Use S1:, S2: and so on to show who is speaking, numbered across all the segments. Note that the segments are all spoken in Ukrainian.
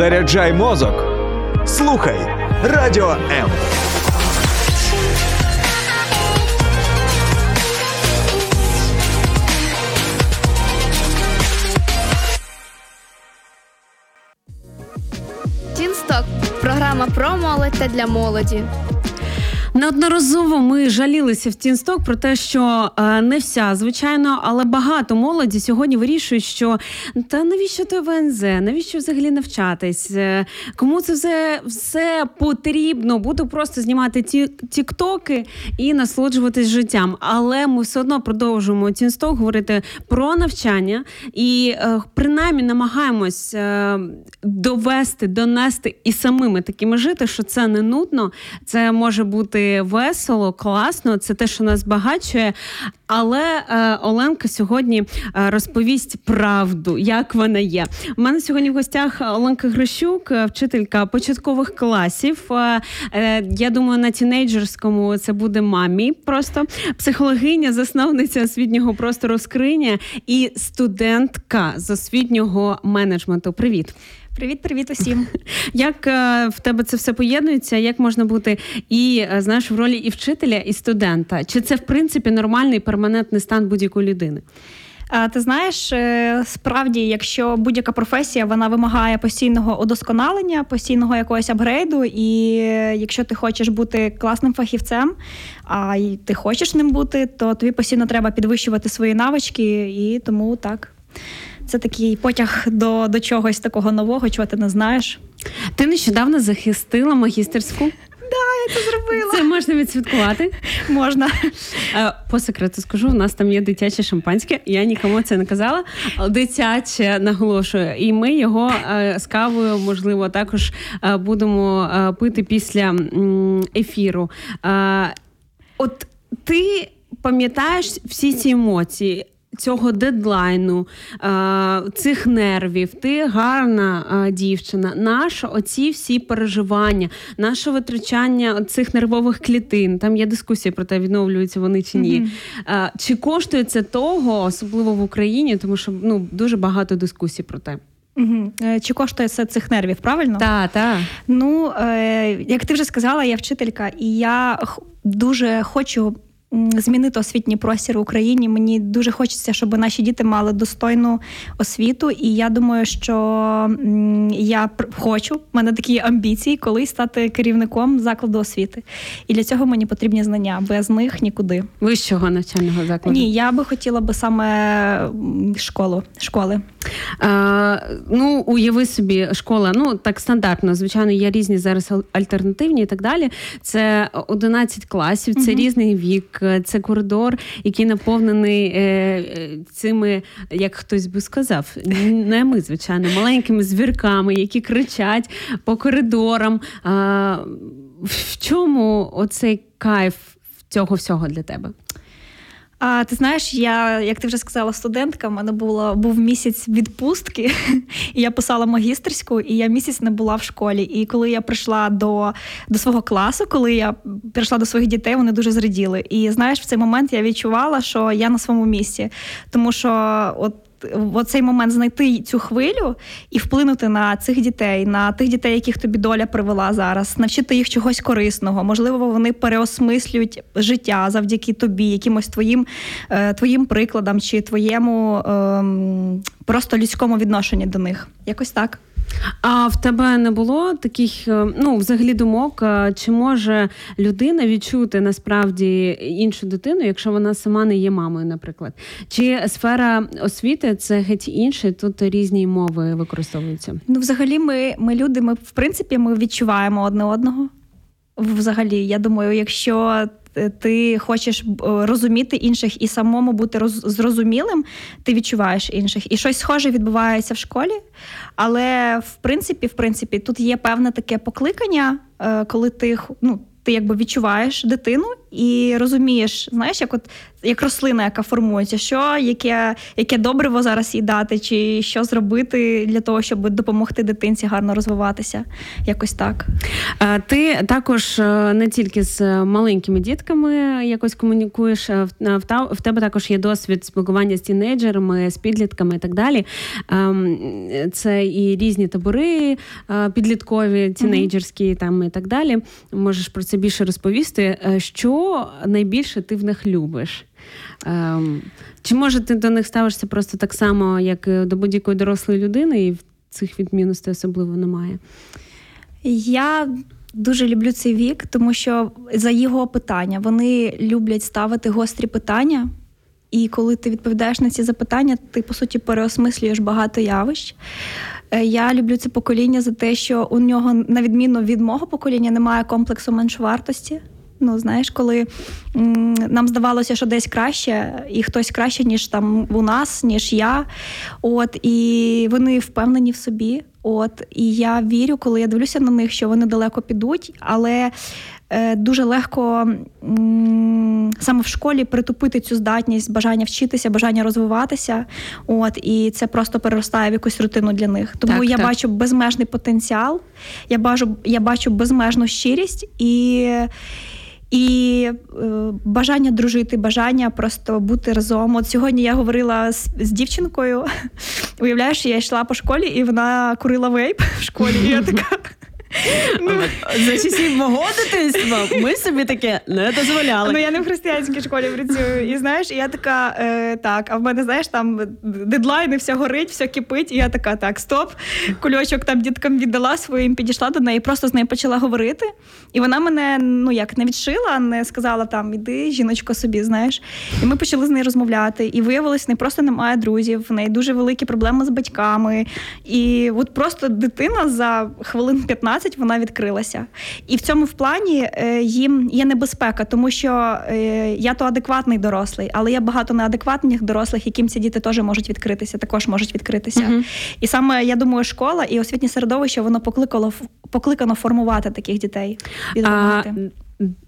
S1: Заряджай мозок. Слухай Радіо М.
S2: Тінсток програма про молодь та для молоді.
S3: Неодноразово ми жалілися в Тінсток про те, що е, не вся, звичайно, але багато молоді сьогодні вирішують, що та навіщо той ВНЗ, навіщо взагалі навчатись? Е, Кому це все, все потрібно? Буду просто знімати ті тіктоки і насолоджуватись життям. Але ми все одно продовжуємо Тінсток говорити про навчання і е, принаймні намагаємось довести, донести і самими такими жити, що це не нудно, це може бути весело, класно, це те, що нас багачує. Але е, Оленка сьогодні е, розповість правду, як вона є. У мене сьогодні в гостях Оленка Грищук, е, вчителька початкових класів. Е, е, я думаю, на тінейджерському це буде мамі. Просто психологиня, засновниця освітнього простору скриня і студентка з освітнього менеджменту. Привіт.
S4: Привіт, привіт усім.
S3: Як е, в тебе це все поєднується? Як можна бути і е, знаєш в ролі і вчителя, і студента? Чи це в принципі нормальний перманентний стан будь-якої людини?
S4: Ти знаєш, е, справді, якщо будь-яка професія вона вимагає постійного удосконалення, постійного якогось апгрейду, і якщо ти хочеш бути класним фахівцем, а й ти хочеш ним бути, то тобі постійно треба підвищувати свої навички, і тому так. Це такий потяг до до чогось такого нового, чого ти не знаєш.
S3: Ти нещодавно захистила магістерську.
S4: Да, я це зробила.
S3: Це можна відсвяткувати.
S4: Можна.
S3: По секрету скажу, у нас там є дитяче шампанське. Я нікому це не казала. Дитяче наголошую. І ми його з кавою, можливо, також будемо пити після ефіру. От ти пам'ятаєш всі ці емоції? Цього дедлайну, цих нервів, ти гарна дівчина. Наше оці всі переживання, наше витрачання цих нервових клітин. Там є дискусія про те, відновлюються вони чи ні. Mm-hmm. Чи коштує це того, особливо в Україні, тому що ну дуже багато дискусій про те.
S4: Угу. Чи коштує це цих нервів, правильно?
S3: Так, так.
S4: Ну, е, як ти вже сказала, я вчителька, і я дуже хочу змінити освітній простір в Україні. Мені дуже хочеться, щоб наші діти мали достойну освіту. І я думаю, що я хочу, в мене такі амбіції, колись стати керівником закладу освіти. І для цього мені потрібні знання. Без них нікуди.
S3: Вищого навчального закладу?
S4: Ні, я би хотіла би саме школу школи.
S3: А, Ну, уяви собі, школа, ну так стандартно. Звичайно, є різні зараз альтернативні і так далі. Це 11 класів, це угу. різний вік. Е, це коридор, який наповнений е, е, цими, як хтось би сказав, не ми, звичайно, маленькими звірками, які кричать по коридорам. В чому оцей кайф цього всього для тебе?
S4: А ти знаєш, я, як ти вже сказала, студентка, в мене було був місяць відпустки, і я писала магістерську, і я місяць не була в школі. І коли я прийшла до до свого класу, коли я прийшла до своїх дітей, вони дуже зраділи. І знаєш, в цей момент я відчувала, що я на своєму місці, тому що от в цей момент знайти цю хвилю і вплинути на цих дітей, на тих дітей, яких тобі доля привела зараз, навчити їх чогось корисного. Можливо, вони переосмислюють життя завдяки тобі, якимось твоїм е, твоїм прикладам чи твоєму ем, просто людському відношенню до них. Якось так.
S3: А в тебе не було таких, е, ну, взагалі, думок, е, чи може людина відчути насправді іншу дитину, якщо вона сама не є мамою, наприклад? Чи сфера освіти це геть інше, тут різні мови використовуються?
S4: Ну, взагалі, ми, ми люди, ми в принципі ми відчуваємо одне одного. Взагалі, я думаю, якщо ти хочеш е, розуміти інших і самому бути роз, зрозумілим, ти відчуваєш інших. І щось схоже відбувається в школі. Але в принципі, в принципі, тут є певне таке покликання, е, коли ти ну, ти якби відчуваєш дитину і розумієш, знаєш, як от як рослина, яка формується, що яке, яке добриво зараз їй дати, чи що зробити для того, щоб допомогти дитинці гарно розвиватися. Якось так.
S3: Е, Ти також е, не тільки з маленькими дітками якось комунікуєш, е, в- тебе також є досвід спілкування з тінейджерами, з підлітками і так далі. Ем, Це і різні табори підліткові, тінейджерські там і так далі. Можеш про це більше розповісти. Е, Найбільше ти в них любиш? Ем, Чи може ти до них ставишся просто так само, як до будь-якої дорослої людини, і цих відмінностей особливо немає?
S4: Я дуже люблю цей вік, тому що за його питання вони люблять ставити гострі питання. І коли ти відповідаєш на ці запитання, ти по суті переосмислюєш багато явищ. Е, Я люблю це покоління за те, що у нього, на відміну від мого покоління, немає комплексу меншовартості. Ну, знаєш, коли м, нам здавалося, що десь краще, і хтось краще, ніж там у нас, ніж я. От, і вони впевнені в собі. От, і я вірю, коли я дивлюся на них, що вони далеко підуть, але е, дуже легко м, саме в школі притупити цю здатність, бажання вчитися, бажання розвиватися. От, і це просто переростає в якусь рутину для них. Тому
S3: Так,
S4: я
S3: так.
S4: бачу безмежний потенціал, я бачу, я бачу безмежну щирість і. І е, бажання дружити, бажання просто бути разом. От сьогодні я говорила з, з дівчинкою. Уявляєш, я йшла по школі, і вона курила вейп в школі. І я така. Ну,
S3: За часів мого дитинства ми собі таке не дозволяли.
S4: Ну я не в християнській школі працюю. І знаєш, і я така, е, так, а в мене, знаєш, там дедлайни, все горить, все кипить. І я така, так, стоп. Кульочок там діткам віддала своїм, підійшла до неї, просто з нею почала говорити. І вона мене ну як не відшила, не сказала там, іди, жіночко, собі, знаєш. І ми почали з нею розмовляти. І виявилось, в неї просто немає друзів, в неї дуже великі проблеми з батьками. І от просто дитина за хвилин 15 вона відкрилася. І в цьому в плані е, їм є небезпека, тому що е, я то адекватний дорослий, але є багато неадекватних дорослих, яким ці діти теж можуть відкритися, також можуть відкритися.
S3: Мгм.
S4: І саме я думаю, школа і освітнє середовище воно покликало покликано формувати таких дітей.
S3: А,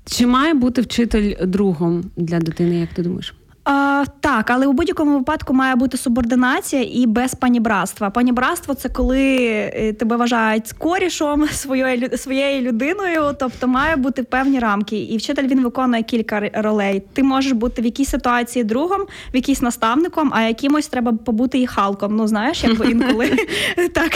S3: чи має бути вчитель другом для дитини, як ти думаєш?
S4: А, так, але у будь-якому випадку має бути субординація і без панібратства. Панібратство це коли е, тебе вважають корішом своєю своєю людиною, тобто має бути певні рамки. І вчитель він виконує кілька ролей. Ти можеш бути в якійсь ситуації другом, в якійсь наставником, а якимось треба побути і халком. Ну знаєш, як інколи так.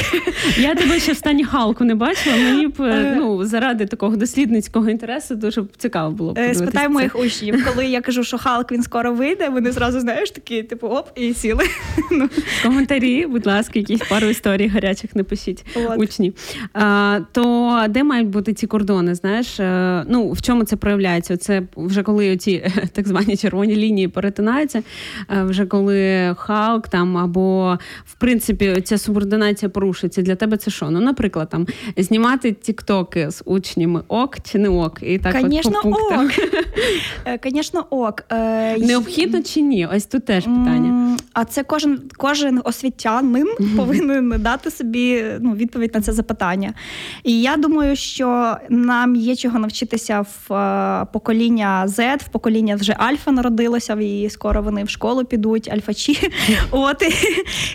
S3: Я тебе ще в стані Халку не бачила. Мені б е,
S4: Е.
S3: ну заради такого дослідницького інтересу дуже цікаво було
S4: Спитай моїх учнів, коли я кажу, що Халк він скоро вийде, вони зразу знаєш такі, типу, оп, і сіли. Ну,
S3: коментарі, будь ласка, якісь пару історій гарячих напишіть учні. А, то де мають бути ці кордони? Знаєш, Е, ну в чому це проявляється? Це вже коли ці так звані червоні лінії перетинаються, е, вже коли Халк там або в принципі ця субординація порушиться. Для тебе це що? Ну, наприклад, там знімати тіктоки з учнями ок чи не ок? І так от по пунктах.
S4: ок. Е, Конечно, ок. Е,
S3: Необхідно чи ні? Ось тут теж питання.
S4: А це кожен, кожен освітянин повинен дати собі ну, відповідь на це запитання. І я думаю, що нам є чого навчитися в е, покоління Z, в покоління вже Альфа народилося, і скоро вони в школу підуть, альфачі. От і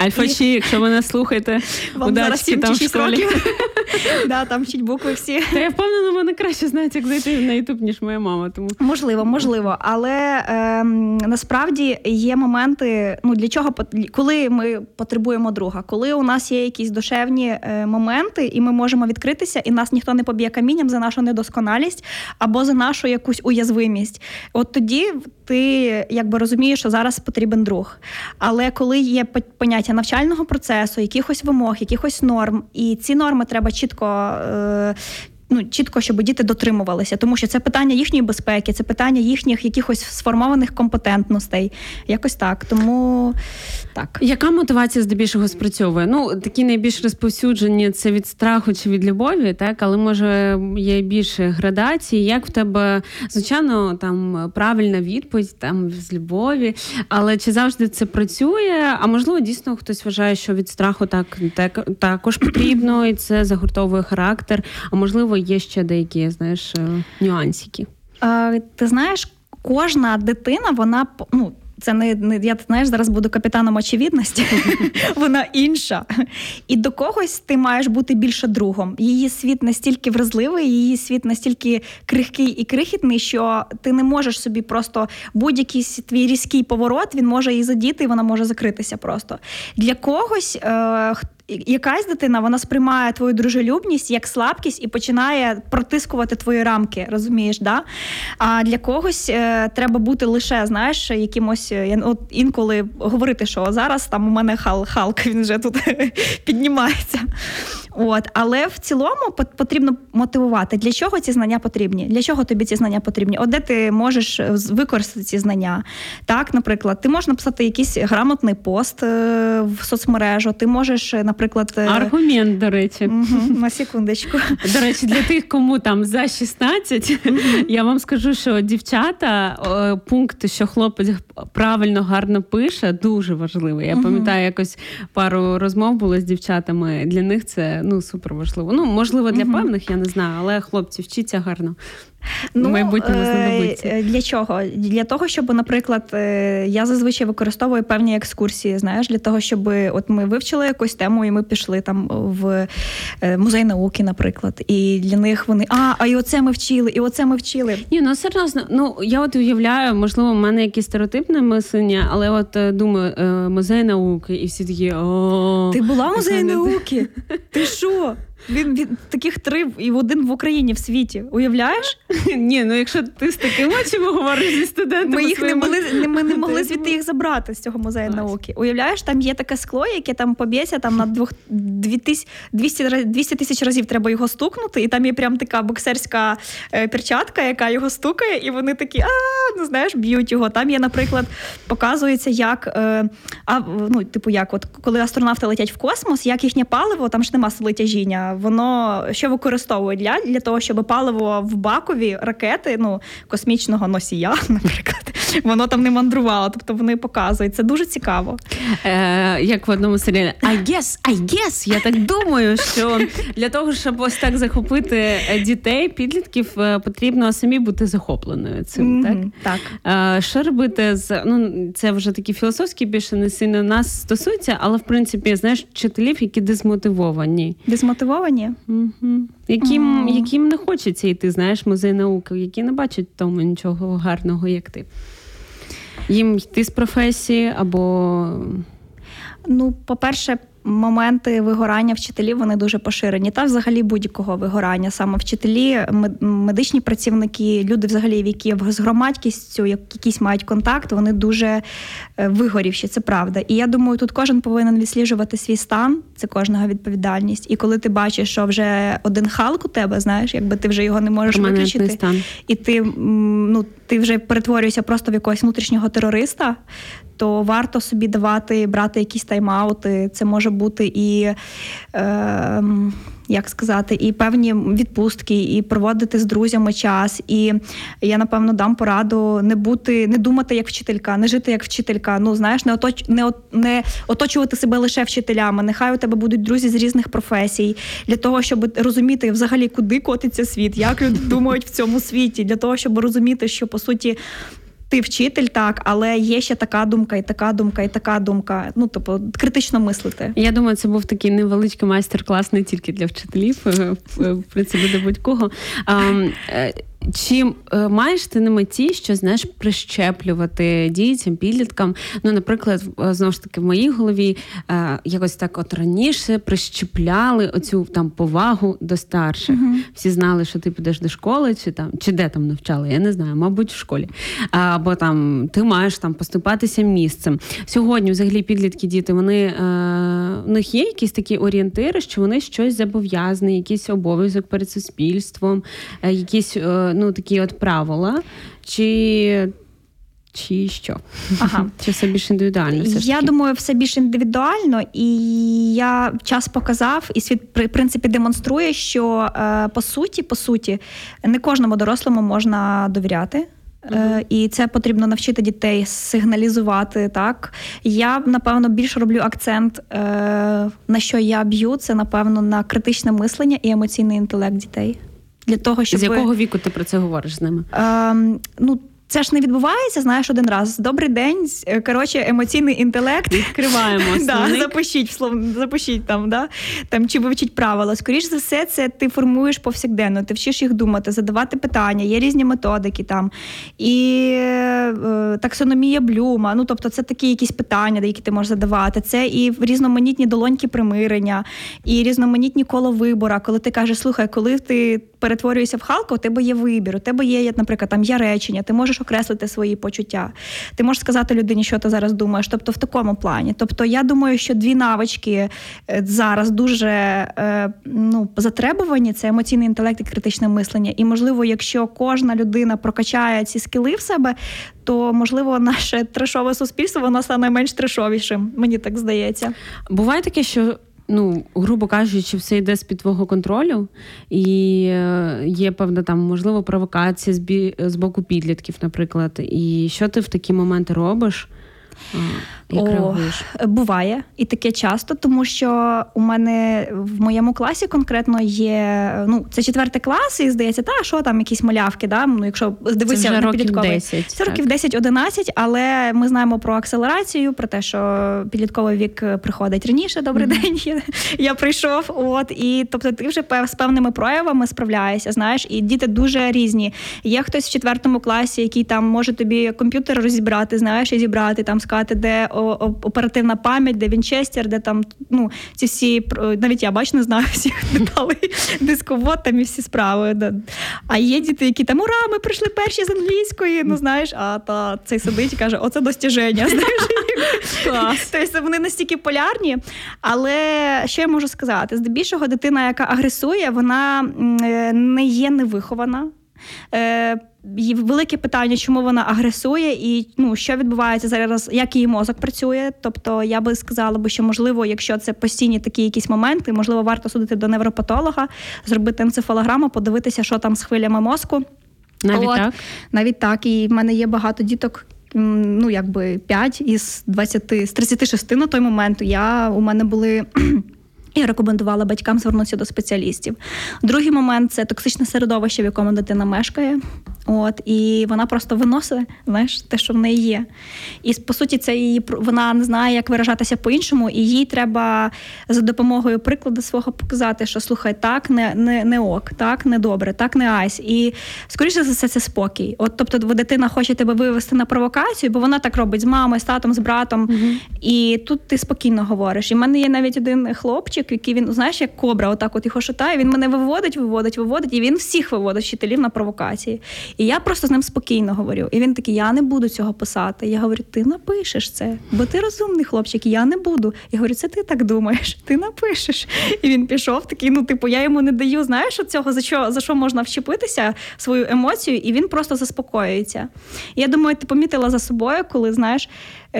S3: Альфачі, якщо ви нас слухаєте, удачки там в школі.
S4: Да, Там вчить букви всі.
S3: Та я впевнена, вони краще знають, як зайти на Ютуб, ніж моя мама. Тому
S4: Можливо, можливо, але ем, насправді є моменти. Ну для чого коли ми потребуємо друга, коли у нас є якісь душевні е, моменти, і ми можемо відкритися, і нас ніхто не поб'є камінням за нашу недосконалість або за нашу якусь уязвимість. От тоді ти якби розумієш, що зараз потрібен друг. Але коли є поняття навчального процесу, якихось вимог, якихось норм, і ці норми треба чітко. Ну, чітко, щоб діти дотримувалися, тому що це питання їхньої безпеки, це питання їхніх якихось сформованих компетентностей. Якось так. Тому так.
S3: яка мотивація здебільшого спрацьовує? Ну такі найбільш розповсюджені це від страху чи від любові, так але може є більше градації. Як в тебе звичайно там правильна відповідь там з любові, але чи завжди це працює? А можливо, дійсно хтось вважає, що від страху так, так також потрібно, і це загуртовує характер. А можливо, є ще деякі знаєш е, нюансики.
S4: Е, ти знаєш, кожна дитина, вона ну. Це не, не я знаєш, зараз буду капітаном очевидності. Вона інша. І до когось ти маєш бути більше другом. Її світ настільки вразливий, її світ настільки крихкий і крихітний, що ти не можеш собі просто будь-який твій різкий поворот, він може її задіти, і вона може закритися просто. Для когось. Е, Якась дитина вона сприймає твою дружелюбність як слабкість і починає протискувати твої рамки, розумієш, да? А для когось е, треба бути лише, знаєш, якимось е, от інколи говорити, що зараз там у мене хал, Халк, він вже тут піднімається. От, але в цілому потрібно мотивувати. Для чого ці знання потрібні? Для чого тобі ці знання потрібні? От де ти можеш е, використати ці знання? Так, наприклад, ти можеш написати якийсь грамотний пост е, в соцмережу, ти можеш, е, наприклад, е,
S3: Аргумент, до речі.
S4: мгм, на секундочку.
S3: До речі, для тих, кому там за 16, я вам скажу, що дівчата пункт, що хлопець правильно гарно пише, дуже важливий. Я
S4: Мгм.
S3: пам'ятаю, якось пару розмов було з дівчатами. Для них це ну супер важливо. Ну можливо, для певних я не знаю, але хлопці вчіться гарно.
S4: Ну,
S3: майбутньому
S4: е,
S3: знадобиться.
S4: е, Для чого? Для того, щоб, наприклад, е, я зазвичай використовую певні екскурсії, знаєш, для того, щоб от ми вивчили якусь тему, і ми пішли там в музей науки, наприклад. І для них вони а, а і оце ми вчили, і оце ми вчили.
S3: Ні, ну серйозно, ну я от уявляю, можливо, в мене якесь стереотипне мислення, але от думаю, музей науки, і всі такі о
S4: Ти була в музеї науки? Ти що? Він, він таких три і один в Україні в світі. Уявляєш?
S3: Ні, ну якщо ти з такими очима говориш зі студентами,
S4: Ми їх не могли, не, ми не могли звідти їх забрати з цього музею
S3: Клас.
S4: науки. Уявляєш, там є таке скло, яке там поб'ється там на двох дві тис- 200, раз- 200 тисяч разів треба його стукнути, і там є прям така боксерська е, перчатка, яка його стукає, і вони такі, а ну знаєш, б'ють його. Там є, наприклад, показується, як е, а, ну, типу, як от коли астронавти летять в космос, як їхнє паливо, там ж нема сили тяжіння, воно що використовують для, для того, щоб паливо в бакові ракети, ну космічного носія, наприклад, воно там не мандрувало. Тобто вони показують. Це дуже цікаво.
S3: Е, як в одному серіалі I guess, I guess, я так думаю, що для того, щоб ось так захопити дітей, підлітків, е, потрібно самі бути захопленою цим. Так?
S4: Мгм, так.
S3: Е, Що робити з ну це вже такі філософські більше не сильно нас стосуються, але в принципі знаєш вчителів, які дезмотивовані,
S4: Дезмотивовані?
S3: угу. яким,
S4: Мгм.
S3: яким не хочеться йти, знаєш, музей науки, які не бачать в тому нічого гарного, як ти. Їм йти з професії або
S4: Ну, по-перше, моменти вигорання вчителів вони дуже поширені. Та взагалі будь-якого вигорання. Саме вчителі, медичні працівники, люди, взагалі, які з громадськістю як- якісь мають контакт, вони дуже е, вигорівші, це правда. І я думаю, тут кожен повинен відсліджувати свій стан, це кожного відповідальність. І коли ти бачиш, що вже один халк у тебе, знаєш, якби ти вже його не можеш виключити
S3: стан.
S4: і ти, ну, ти вже перетворюєшся просто в якогось внутрішнього терориста, то варто собі давати, брати якісь тайм-аути. Це може бути і. Е, як сказати, і певні відпустки, і проводити з друзями час. І я напевно дам пораду не бути, не думати як вчителька, не жити як вчителька. Ну знаєш, не оточ, не, не оточувати себе лише вчителями. Нехай у тебе будуть друзі з різних професій для того, щоб розуміти взагалі, куди котиться світ, як люди думають в цьому світі, для того, щоб розуміти, що по суті. Ти вчитель, так, але є ще така думка, і така думка, і така думка. Ну, тобто, критично мислити.
S3: Я думаю, це був такий невеличкий майстер-клас не тільки для вчителів, е, в принципі, для будь-кого. А, е, Чи е, маєш ти на меті, що знаєш прищеплювати дітям, підліткам? Ну, наприклад, в- знову ж таки, в моїй голові е, якось так от раніше прищепляли оцю там повагу до старших. Всі знали, що ти підеш до школи, чи там чи де там навчали, я не знаю, мабуть, в школі. Або там ти маєш там поступатися місцем. Сьогодні, взагалі, підлітки діти, вони е, в них є якісь такі орієнтири, що вони щось зобов'язані, якийсь обов'язок перед суспільством, е, якісь е, ну такі от правила, чи, чи що?
S4: Ага.
S3: Чи все більш індивідуально? Все
S4: Я думаю, все більш індивідуально, і я час показав, і світ в принципі демонструє, що е, по суті, по суті, не кожному дорослому можна довіряти. Е, І це потрібно навчити дітей сигналізувати. Так я напевно більше роблю акцент е, на що я б'ю. Це напевно на критичне мислення і емоційний інтелект дітей. Для того, щоб
S3: З якого віку ти про це говориш з ними?
S4: Ем, ну, це ж не відбувається, знаєш, один раз. Добрий день. е, Коротше, емоційний інтелект.
S3: Відкриваємо
S4: Да, запишіть слов, запишіть там, да? там чи вивчіть правила. Скоріш за все, це ти формуєш повсякденно, ти вчиш їх думати, задавати питання, є різні методики там. І е, таксономія блюма. Ну, тобто, це такі якісь питання, які ти можеш задавати. Це і різноманітні долоньки примирення, і різноманітні коло вибора, коли ти кажеш, слухай, коли ти перетворюєшся в Халка, у тебе є вибір, у тебе є, наприклад, там є речення, ти можеш окреслити свої почуття. Ти можеш сказати людині, що ти зараз думаєш. Тобто в такому плані. Тобто, я думаю, що дві навички е, зараз дуже е, ну, затребувані: це емоційний інтелект і критичне мислення. І можливо, якщо кожна людина прокачає ці скіли в себе, то можливо наше трешове суспільство воно стане менш трешовішим. Мені так здається.
S3: Буває таке, що. Ну, грубо кажучи, все йде з під твого контролю, і е, є певна там, можливо, провокація з, боку підлітків, наприклад. І що ти в такі моменти робиш? Як
S4: О,
S3: реагуєш?
S4: Буває і таке часто, тому що у мене в моєму класі конкретно є. Ну, це четвертий клас, і здається, та що там якісь малявки, да? ну, якщо
S3: Це вже
S4: на підлітковий.
S3: 10.
S4: Це років 10-11, але ми знаємо про акселерацію, про те, що підлітковий вік приходить раніше. Добрий день, я, я прийшов. От і тобто, ти вже з певними проявами справляєшся. Знаєш, і діти дуже різні. Є хтось в четвертому класі, який там може тобі комп'ютер розібрати, знаєш, і зібрати там сказати, де оперативна пам'ять, де Вінчестер, де там ну ці всі навіть я бач, не знаю всіх деталей дисковод там і всі справи. Да. А є діти, які там ура, ми прийшли перші з англійської. Ну знаєш, а та цей сидить і каже, оце достіження. Знаєш,
S3: Клас.
S4: Тобто вони настільки полярні. Але що я можу сказати? Здебільшого дитина, яка агресує, вона е, не є невихована. Велике питання, чому вона агресує, і ну що відбувається зараз, як її мозок працює. Тобто, я би сказала би, що можливо, якщо це постійні такі якісь моменти, можливо, варто судити до невропатолога, зробити енцефалограму, подивитися, що там з хвилями мозку.
S3: Навіть
S4: От.
S3: так?
S4: Навіть так, і в мене є багато діток. Ну, якби 5 із 20, з 36 на той момент. Я, у мене були. Я рекомендувала батькам звернутися до спеціалістів. Другий момент це токсичне середовище, в якому дитина мешкає. От, і вона просто виносить знаєш, те, що в неї є. І по суті, це її вона не знає, як виражатися по-іншому, і їй треба за допомогою прикладу свого показати, що слухай, так не, не, не ок, так не добре, так не айс. І скоріше за все, це спокій. От, тобто, дитина хоче тебе вивести на провокацію, бо вона так робить з мамою, з татом, з братом. І тут ти спокійно говориш. І в мене є навіть один хлопчик, який він, знаєш, як кобра, отак от його шатає. Він мене виводить, виводить, виводить, і він всіх виводить вчителів на провокації. І я просто з ним спокійно говорю. І він такий: я не буду цього писати. Я говорю, ти напишеш це, бо ти розумний хлопчик, я не буду. Я говорю, це ти так думаєш, ти напишеш. І він пішов такий. Ну, типу, я йому не даю, знаєш, от цього за що за що можна вчепитися, свою емоцію, і він просто заспокоюється. І я думаю, ти помітила за собою, коли знаєш,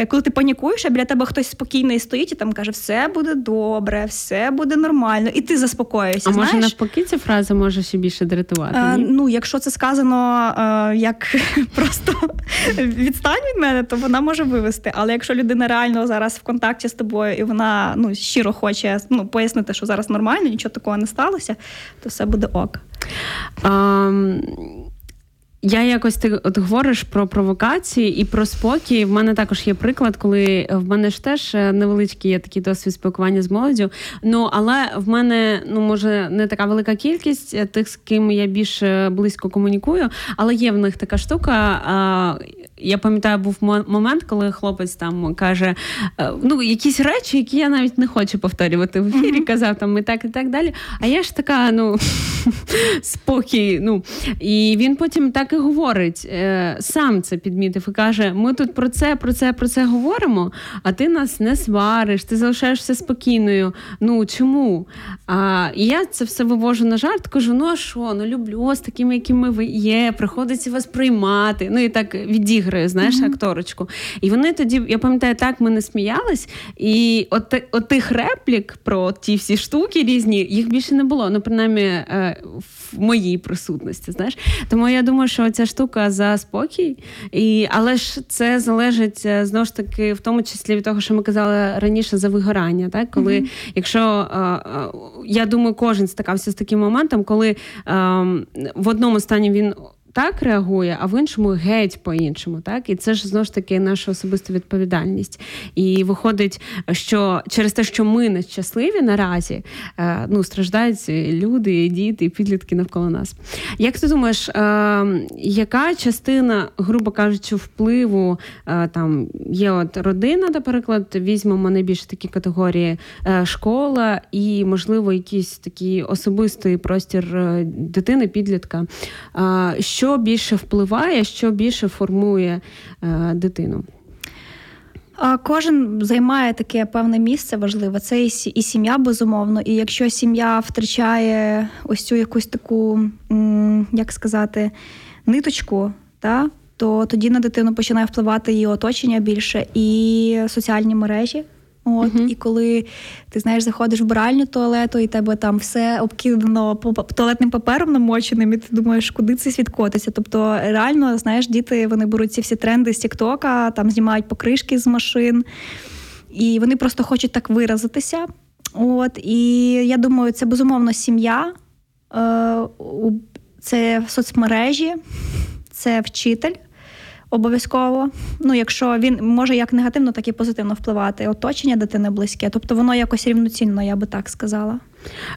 S4: коли ти панікуєш, а біля тебе хтось спокійний стоїть і там каже, все буде добре, все буде нормально, і ти заспокоюєшся.
S3: А може навпаки ця фраза може ще більше дратувати?
S4: Е,
S3: ні?
S4: ну, якщо це сказано е, як просто відстань від мене, то вона може вивести. Але якщо людина реально зараз в контакті з тобою і вона ну, щиро хоче ну, пояснити, що зараз нормально, нічого такого не сталося, то все буде ок.
S3: Ам, я якось ти от говориш про провокації і про спокій. В мене також є приклад, коли в мене ж теж е, невеличкий є такий досвід спілкування з молоддю. Ну але в мене ну може не така велика кількість е, тих, з ким я більш е, близько комунікую, але є в них така штука. Я пам'ятаю, був момент, коли хлопець там каже е, ну якісь речі, які я навіть не хочу повторювати в ефірі, казав там і так, і так далі. А я ж така, ну спокій. Ну і він потім так і говорить, е, сам це підмітив і каже: ми тут про це, про це, про це говоримо, а ти нас не свариш, ти залишаєшся спокійною. Ну чому? А і я це все вивожу на жарт, кажу: ну а що? Ну люблю з такими, якими ви є, приходиться вас приймати. Ну і так відіграю. Ігри, знаєш, акторочку. І вони тоді, я пам'ятаю, так ми не сміялись, і от, от тих реплік про ті всі штуки різні, їх більше не було. Ну, принаймні, е, в моїй присутності. Знаєш, тому я думаю, що ця штука за спокій, і але ж це залежить е, знову ж таки, в тому числі від того, що ми казали раніше за вигорання. Так, коли якщо е, я думаю, кожен стикався з таким моментом, коли е, в одному стані він. Так реагує, а в іншому геть по-іншому, так і це ж знову ж таки наша особиста відповідальність. І виходить, що через те, що ми нещасливі наразі, е, ну страждають люди, діти, підлітки навколо нас. Як ти думаєш, е, яка частина, грубо кажучи, впливу е, там є от родина, наприклад, візьмемо найбільше такі категорії школа і, можливо, якийсь такий особистий простір дитини, підлітка. Е, Що більше впливає, що більше формує е, дитину?
S4: Кожен займає таке певне місце важливе. Це і сім'я, безумовно. І якщо сім'я втрачає ось цю якусь таку, як сказати, ниточку, та, то тоді на дитину починає впливати її оточення більше і соціальні мережі. От,
S3: Мгм.
S4: І коли ти знаєш, заходиш в бральню туалету, і тебе там все обкидано туалетним папером намоченим, і ти думаєш, куди цей світ котиться. Тобто, реально, знаєш, діти вони беруть ці всі тренди з Тіктока, там знімають покришки з машин, і вони просто хочуть так виразитися. От, і я думаю, це безумовно сім'я, е, це соцмережі, це вчитель. Обов'язково, ну якщо він може як негативно, так і позитивно впливати. Оточення дитини близьке, тобто воно якось рівноцінно, я би так сказала.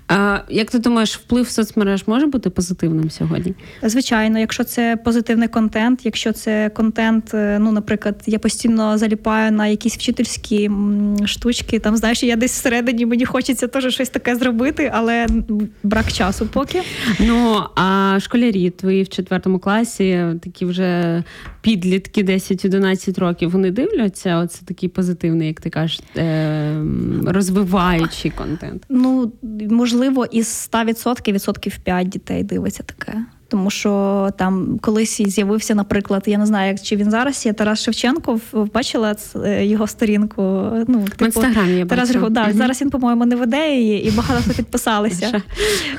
S3: А, як ти думаєш, вплив соцмереж може бути позитивним сьогодні?
S4: Звичайно, якщо це позитивний контент, якщо це контент, е, ну, наприклад, я постійно заліпаю на якісь вчительські штучки, там знаєш, я десь всередині мені хочеться теж щось таке зробити, але брак часу поки.
S3: Ну а школярі твої в четвертому класі, такі вже підлітки 10-11 років, вони дивляться. Оце такий позитивний, як ти кажеш, е- розвиваючий контент.
S4: Ну, можливо, із 100% відсотків 5 дітей дивиться таке. Тому що там колись з'явився, наприклад, я не знаю, як чи він зараз є Тарас Шевченко. Бачила його сторінку. Ну,
S3: В інстаграмі я
S4: Тарас. Григоров, да, зараз він, по-моєму, не веде її, і багато хто підписалися.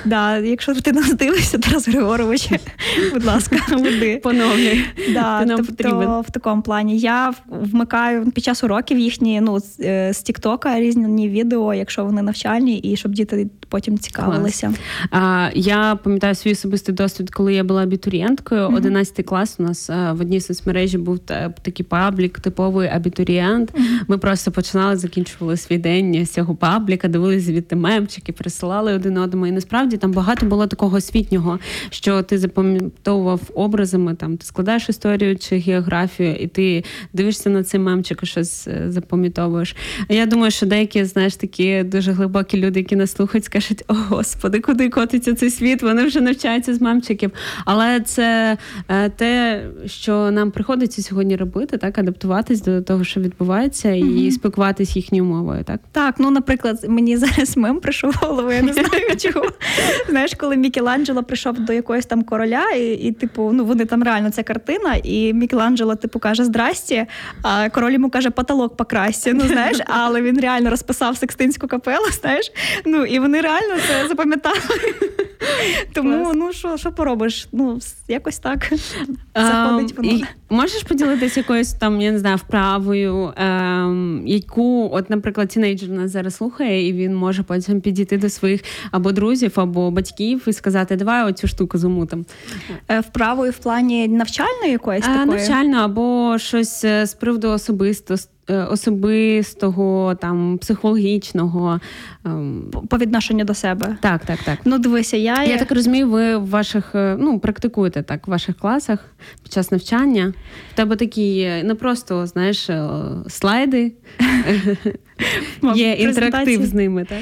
S4: Да, якщо ти нас дивишся, Тарас Григорович, будь ласка, веди.
S3: Поновлюй.
S4: Да, тобто в такому плані я вмикаю під час уроків їхні ну з, е, з Тіктока різні відео, якщо вони навчальні, і щоб діти потім цікавилися.
S3: А, я пам'ятаю свій особистий досвід, коли я була абітурієнткою. 11 клас у нас е, в одній соцмережі був та- такий паблік, типовий абітурієнт. Ми просто починали, закінчували свій день з цього пабліка, дивилися звідти мемчики, присилали один одному. І насправді там багато було такого освітнього, що ти запам'ятовував образами. Там ти складаєш історію чи географію, і ти дивишся на цей мемчик і щось е, запам'ятовуєш. Я думаю, що деякі, знаєш, такі дуже глибокі люди, які нас слухають, скажуть: о господи, куди котиться цей світ? Вони вже навчаються з мемчиків. Але це е, те, що нам приходиться сьогодні робити, так адаптуватись до того, що відбувається, і спілкуватись їхньою мовою. Так
S4: Так, ну наприклад, мені зараз мем прийшов в голову, я не знаю чого. Знаєш, коли Мікеланджело прийшов до якогось там короля, і, і типу, ну вони там реально це картина, і Мікеланджело, типу, каже здрасті, а король йому каже потолок покрасьте. Ну знаєш, але він реально розписав Секстинську капелу, знаєш. Ну і вони реально це запам'ятали. Тому ну що, що поробиш? Ну, якось так заходить воно.
S3: можеш поділитися якоюсь там, я не знаю, вправою, ем, яку, от, наприклад, тінейджер нас зараз слухає, і він може потім підійти до своїх або друзів, або батьків і сказати, давай оцю штуку замутим.
S4: Е, Вправою в плані навчальної якоїсь такої?
S3: навчально, або щось е, з приводу особисто, е, особистого, там, психологічного. ем,
S4: По відношенню до себе.
S3: Так, так, так.
S4: Ну, дивися, я,
S3: Я так розумію, ви в ваших е, ну практикуєте так в ваших класах під час навчання. В тебе такі е, не просто знаєш е, слайди, Є інтерактив з ними, так?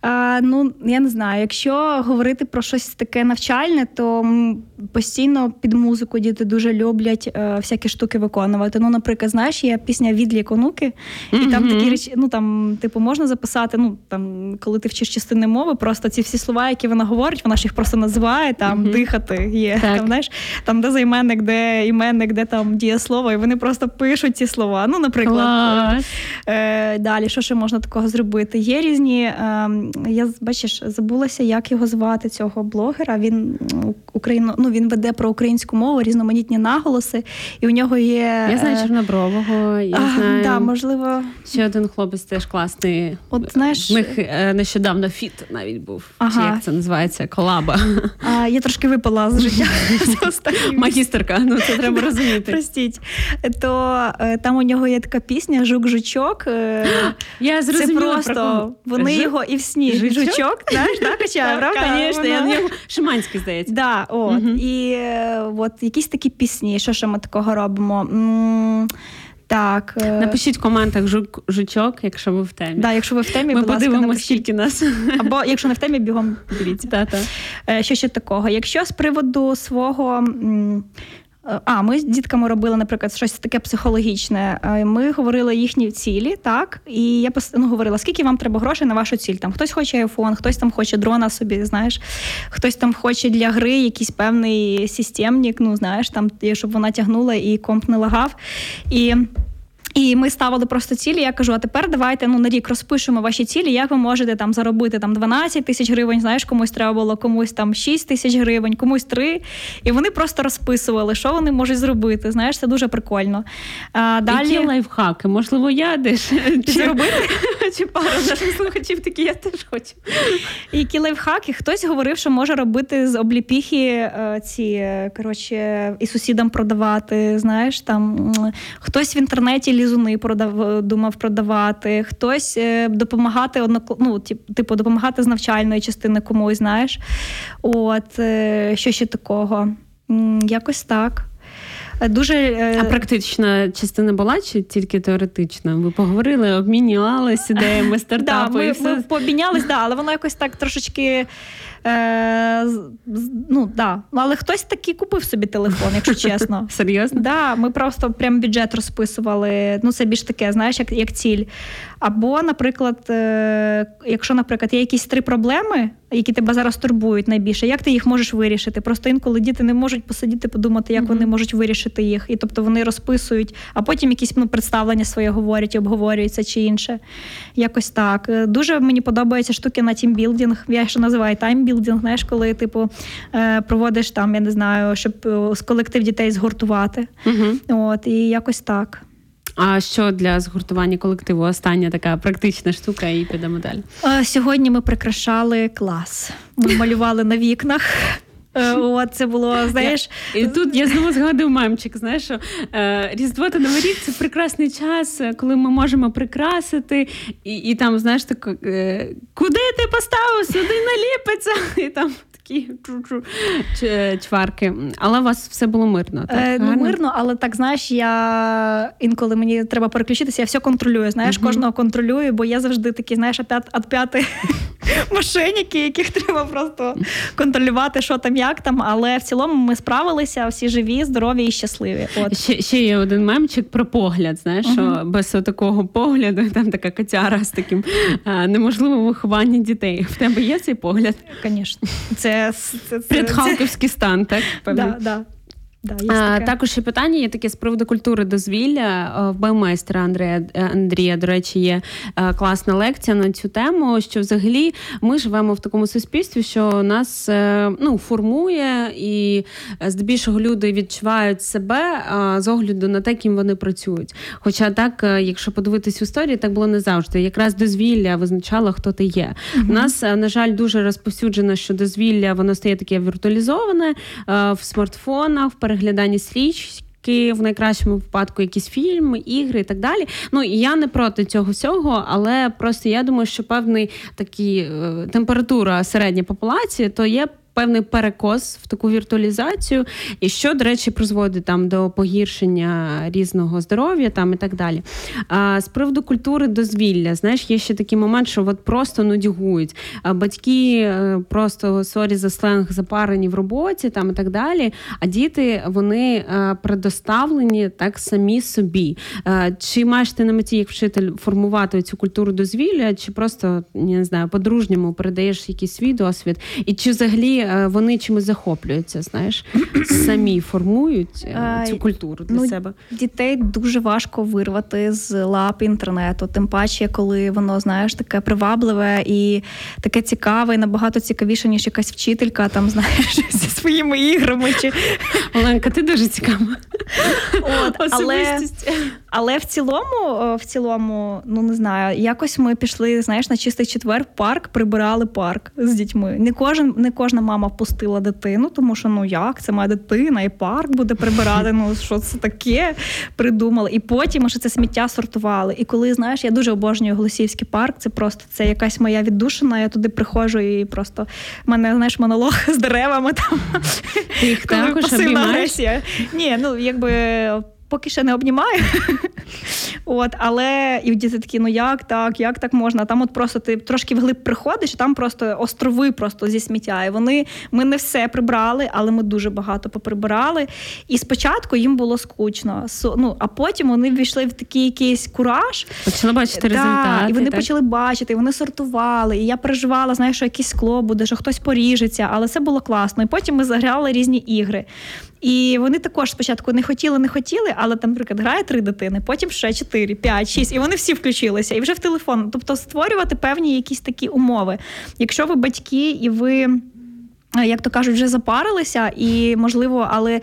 S4: А, ну, я не знаю. Якщо говорити про щось таке навчальне, то постійно під музику діти дуже люблять е, всякі штуки виконувати. Ну, наприклад, знаєш, є пісня Відлік онуки, і там такі речі, ну там, типу, можна записати. Ну там, коли ти вчиш частини мови, просто ці всі слова, які вона говорить, вона ж їх просто називає там дихати. Є
S3: Так.
S4: там, знаєш, там де займенник, де іменник, де там дієслово, і вони просто пишуть ці слова. Ну, наприклад,
S3: Клас.
S4: Е, далі, що ще можна такого зробити? Є різні. Е, я бачиш, забулася, як його звати, цього блогера. Він Україно, ну, він веде про українську мову, різноманітні наголоси, і у нього є.
S3: Я знаю
S4: е,
S3: Чорнобрового, я
S4: а,
S3: знаю.
S4: Да, можливо,
S3: Ще один хлопець теж класний.
S4: От, знаєш-
S3: В них е, нещодавно фіт навіть був. Чи як це називається? Колаба.
S4: а, я трошки випала з життя
S3: Магістерка, ну це треба розуміти.
S4: Простіть. То е, там у нього є така пісня Жук-жучок.
S3: Я
S4: Це
S3: зрозуміла про
S4: просто
S3: кого.
S4: вони
S3: Жу-
S4: його і в сні.
S3: Жучок?
S4: Жучок, знаєш, так, качає, правда?
S3: Звісно, я на Шиманський, здається.
S4: Да, от.
S3: Мгм.
S4: І е, от якісь такі пісні, що ще ми такого робимо? М, так. е,
S3: Напишіть в коментах жук, жучок, якщо ви в темі.
S4: Да, якщо ви в темі,
S3: Ми
S4: будь ласка,
S3: подивимося, скільки нас.
S4: Або якщо не в темі, бігом дивіться.
S3: Та-та.
S4: Е, Що ще такого? Якщо з приводу свого. А, ми з дітками робили, наприклад, щось таке психологічне. Ми говорили їхні цілі, так, і я ну, говорила, скільки вам треба грошей на вашу ціль. Там хтось хоче айфон, хтось там хоче дрона собі, знаєш, хтось там хоче для гри якийсь певний системник, ну знаєш, там щоб вона тягнула і комп не лагав. І і ми ставили просто цілі. Я кажу: а тепер давайте ну на рік розпишемо ваші цілі. Як ви можете там заробити там 12 тисяч гривень? Знаєш, комусь треба було, комусь там 6 тисяч гривень, комусь 3. І вони просто розписували, що вони можуть зробити. Знаєш, це дуже прикольно. А, далі
S3: Які лайфхаки? Можливо, я десь
S4: Підробити?
S3: Чи пару наших слухачів такі я теж хочу.
S4: Які лайфхаки? Хтось говорив, що може робити з обліпіхи е, ці е, коротше, і сусідам продавати. Знаєш, там хтось в інтернеті лізуни продав, думав продавати, хтось е, допомагати ну, типу, допомагати з навчальної частини комусь. Знаєш, от е, що ще такого? Якось так. Е, Дуже
S3: А практична частина була чи тільки теоретична? Ви поговорили, обмінювалися ідеями
S4: Да,
S3: стартапу і
S4: ми,
S3: все.
S4: ми пообмінялись, да, але воно якось так трошечки. Е, ну, да. Але хтось таки купив собі телефон, якщо чесно.
S3: Серйозно?
S4: Да, ми просто прям бюджет розписували. Ну, це більш таке, знаєш, як, як ціль. Або, наприклад, е, якщо, наприклад, є якісь три проблеми, які тебе зараз турбують найбільше, як ти їх можеш вирішити? Просто інколи діти не можуть посидіти, подумати, як
S3: Мгм.
S4: вони можуть вирішити їх. І тобто вони розписують, а потім якісь ну, представлення своє говорять і обговорюються чи інше. Якось так. Е, Дуже мені подобаються штуки на тімбілдинг. Я ще називаю таймбілдинг, знаєш, коли типу е, проводиш там, я не знаю, щоб з колектив дітей згуртувати.
S3: Угу.
S4: От, і якось так.
S3: А що для згуртування колективу? Остання така практична штука і підемо далі.
S4: Сьогодні ми прикрашали клас. Ми малювали на вікнах. Е, От це було, знаєш,
S3: І тут я знову згадую мемчик. Знаєш, що е, Різдво та Новий рік це прекрасний час, е, коли ми можемо прикрасити, і, і там, знаєш, так, куди ти поставив, сюди наліпиться, і там такі чварки. Але у вас все було мирно. Так?
S4: Е, ну, мирно, але так знаєш, я інколи мені треба переключитися, я все контролюю. Знаєш,
S3: Мгм.
S4: кожного контролюю, бо є завжди такі, знаєш, отп'яти мошенники, яких треба просто контролювати, що там, як там. Але в цілому ми справилися, всі живі, здорові і щасливі. От.
S3: Ще, ще є один мемчик про погляд. Знаєш, що без такого погляду там така котяра з таким е, неможливим вихованням дітей. В тебе є цей погляд?
S4: Звісно. Це, це, це, це,
S3: Предхалківський стан, так?
S4: да, да. Да, є таке.
S3: також ще питання є таке з приводу культури дозвілля. Е, В баймайстра Андрея Андрія, до речі, є е, класна лекція на цю тему. Що взагалі ми живемо в такому суспільстві, що нас е, ну, формує, і е, здебільшого люди відчувають себе е, з огляду на те, ким вони працюють. Хоча так, е, якщо подивитись в історії, так було не завжди. Якраз дозвілля визначало, хто ти є. У нас, е, на жаль, дуже розповсюджено, що дозвілля воно стає таке віртуалізоване е, в смартфонах, в перегляданні стрічки, в найкращому випадку якісь фільми, ігри і так далі. Ну і я не проти цього всього, але просто я думаю, що певний такий е, температура середньої популяції то є. Певний перекос в таку віртуалізацію, і що, до речі, призводить там до погіршення різного здоров'я там і так далі. А з приводу культури дозвілля, знаєш, є ще такий момент, що от просто нудьгують. А батьки е, просто sorry за сленг запарені в роботі там і так далі. А діти вони е, предоставлені так самі собі. Е, Чи маєш ти на меті як вчитель формувати цю культуру дозвілля, чи просто я не знаю, по-дружньому передаєш якийсь свій досвід? І чи взагалі вони чимось захоплюються? Знаєш, самі формують е, цю культуру для
S4: ну,
S3: себе?
S4: Дітей дуже важко вирвати з лап інтернету, тим паче, коли воно знаєш таке привабливе і таке цікаве, і набагато цікавіше, ніж якась вчителька, там знаєш зі своїми іграми. Чи
S3: Оленка, ти дуже цікава.
S4: от але, але в цілому, е, в цілому, ну не знаю, якось ми пішли, знаєш, на чистий четвер парк, прибирали парк з дітьми. Не кожен, не кожна мама впустила дитину, тому що ну як це моя дитина, і парк буде прибирати. Ну що це таке? Придумали. І потім ми ще це сміття сортували. І коли знаєш, я дуже обожнюю Голосіївський парк. Це просто це якась моя віддушина. Я туди приходжу і просто мене знаєш монолог з деревами там.
S3: Їх також обіймаєш?
S4: агресія. Ні, ну якби поки ще не обнімаю. От, але і діти такі, ну як так, як так можна? Там от просто ти трошки вглиб приходиш, і там просто острови просто зі сміття. І вони ми не все прибрали, але ми дуже багато поприбирали. І спочатку їм було скучно. Ну, а потім вони ввійшли в такий якийсь кураж.
S3: Почала бачити
S4: Да,
S3: результати.
S4: і вони
S3: так?
S4: почали бачити, і вони сортували. І я переживала, знаєш, що якесь скло буде, що хтось поріжеться, але це було класно. І потім ми заграли різні ігри. І вони також спочатку не хотіли, не хотіли, але там, наприклад, грає три дитини, потім ще чотири, п'ять, шість, і вони всі включилися, і вже в телефон. Тобто створювати певні якісь такі умови. Якщо ви батьки і ви. Е, Як то кажуть, вже запарилися, і можливо, але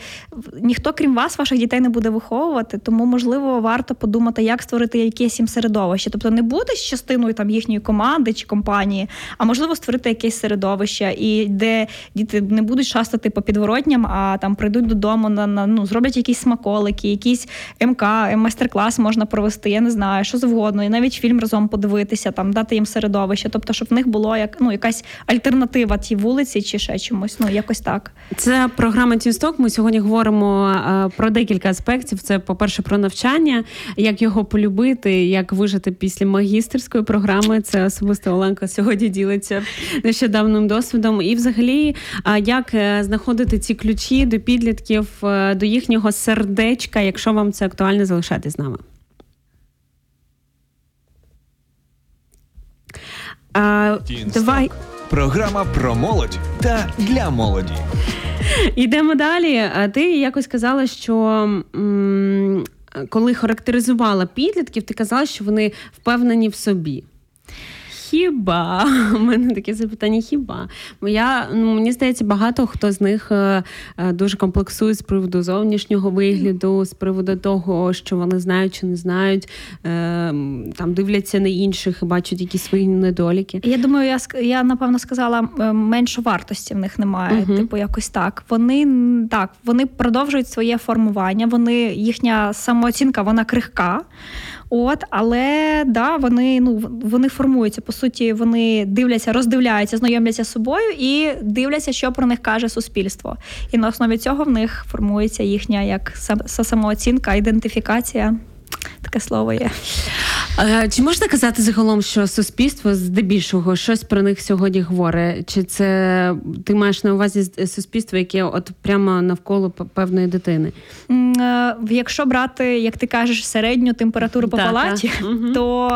S4: ніхто, крім вас, ваших дітей не буде виховувати, тому можливо варто подумати, як створити якесь їм середовище. Тобто не бути частиною там їхньої команди чи компанії, а можливо створити якесь середовище, і де діти не будуть шастати по підворотням, а там прийдуть додому на, на ну зроблять якісь смаколики, якісь МК, майстер-клас можна провести. Я не знаю, що завгодно, і навіть фільм разом подивитися, там дати їм середовище. Тобто, щоб в них було як ну якась альтернатива тій вулиці чи ще чомусь. Ну якось так.
S3: Це програма Тінсток. Ми сьогодні говоримо е, про декілька аспектів. Це, по-перше, про навчання, як його полюбити, як вижити після магістерської програми. Це особисто Оленка сьогодні ділиться нещодавним досвідом. І, взагалі, е, як е, знаходити ці ключі до підлітків, е, до їхнього сердечка, якщо вам це актуально, залишайтесь з нами. А,
S1: Тінсток.
S3: давай
S1: Програма про молодь та для молоді.
S3: Йдемо далі. Ти якось казала, що м, коли характеризувала підлітків, ти казала, що вони впевнені в собі. Хіба у мене таке запитання? Хіба? Бо я ну мені здається, багато хто з них е, е, дуже комплексує з приводу зовнішнього вигляду, з приводу того, що вони знають чи не знають, е, там дивляться на інших і бачать якісь свої недоліки.
S4: Я думаю, я я напевно сказала менше вартості в них немає.
S3: Мгм.
S4: Типу, якось так. Вони так, вони продовжують своє формування. Вони їхня самооцінка вона крихка. От, але да, вони ну вони формуються. По суті, вони дивляться, роздивляються, знайомляться з собою і дивляться, що про них каже суспільство. І на основі цього в них формується їхня як самооцінка, ідентифікація. Таке слово є.
S3: Е, Чи можна казати загалом, що суспільство здебільшого щось про них сьогодні говорить? Чи це ти маєш на увазі суспільство, яке от прямо навколо певної дитини?
S4: Е, Якщо брати, як ти кажеш, середню температуру по
S3: Так,
S4: палаті,
S3: так.
S4: То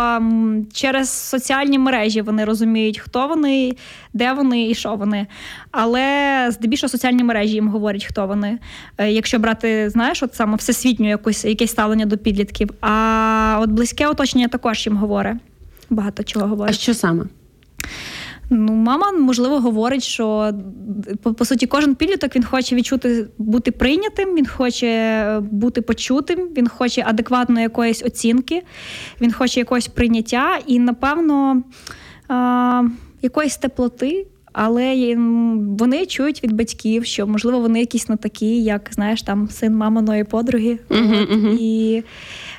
S4: через соціальні мережі вони розуміють, хто вони, де вони і що вони. Але здебільшого соціальні мережі їм говорять, хто вони. Е, Якщо брати, знаєш, от саме всесвітню якусь якесь ставлення до підлітків. А от близьке оточення також їм говорить. Багато чого говорить.
S3: А що саме?
S4: Ну, мама, можливо, говорить, що по, по суті кожен підліток він хоче відчути бути прийнятим, він хоче бути почутим, він хоче адекватної якоїсь оцінки, він хоче якогось прийняття і, напевно, а, якоїсь теплоти. Але вони чують від батьків, що можливо вони якісь не такі, як знаєш, там син маминої подруги. От,
S3: мгм.
S4: І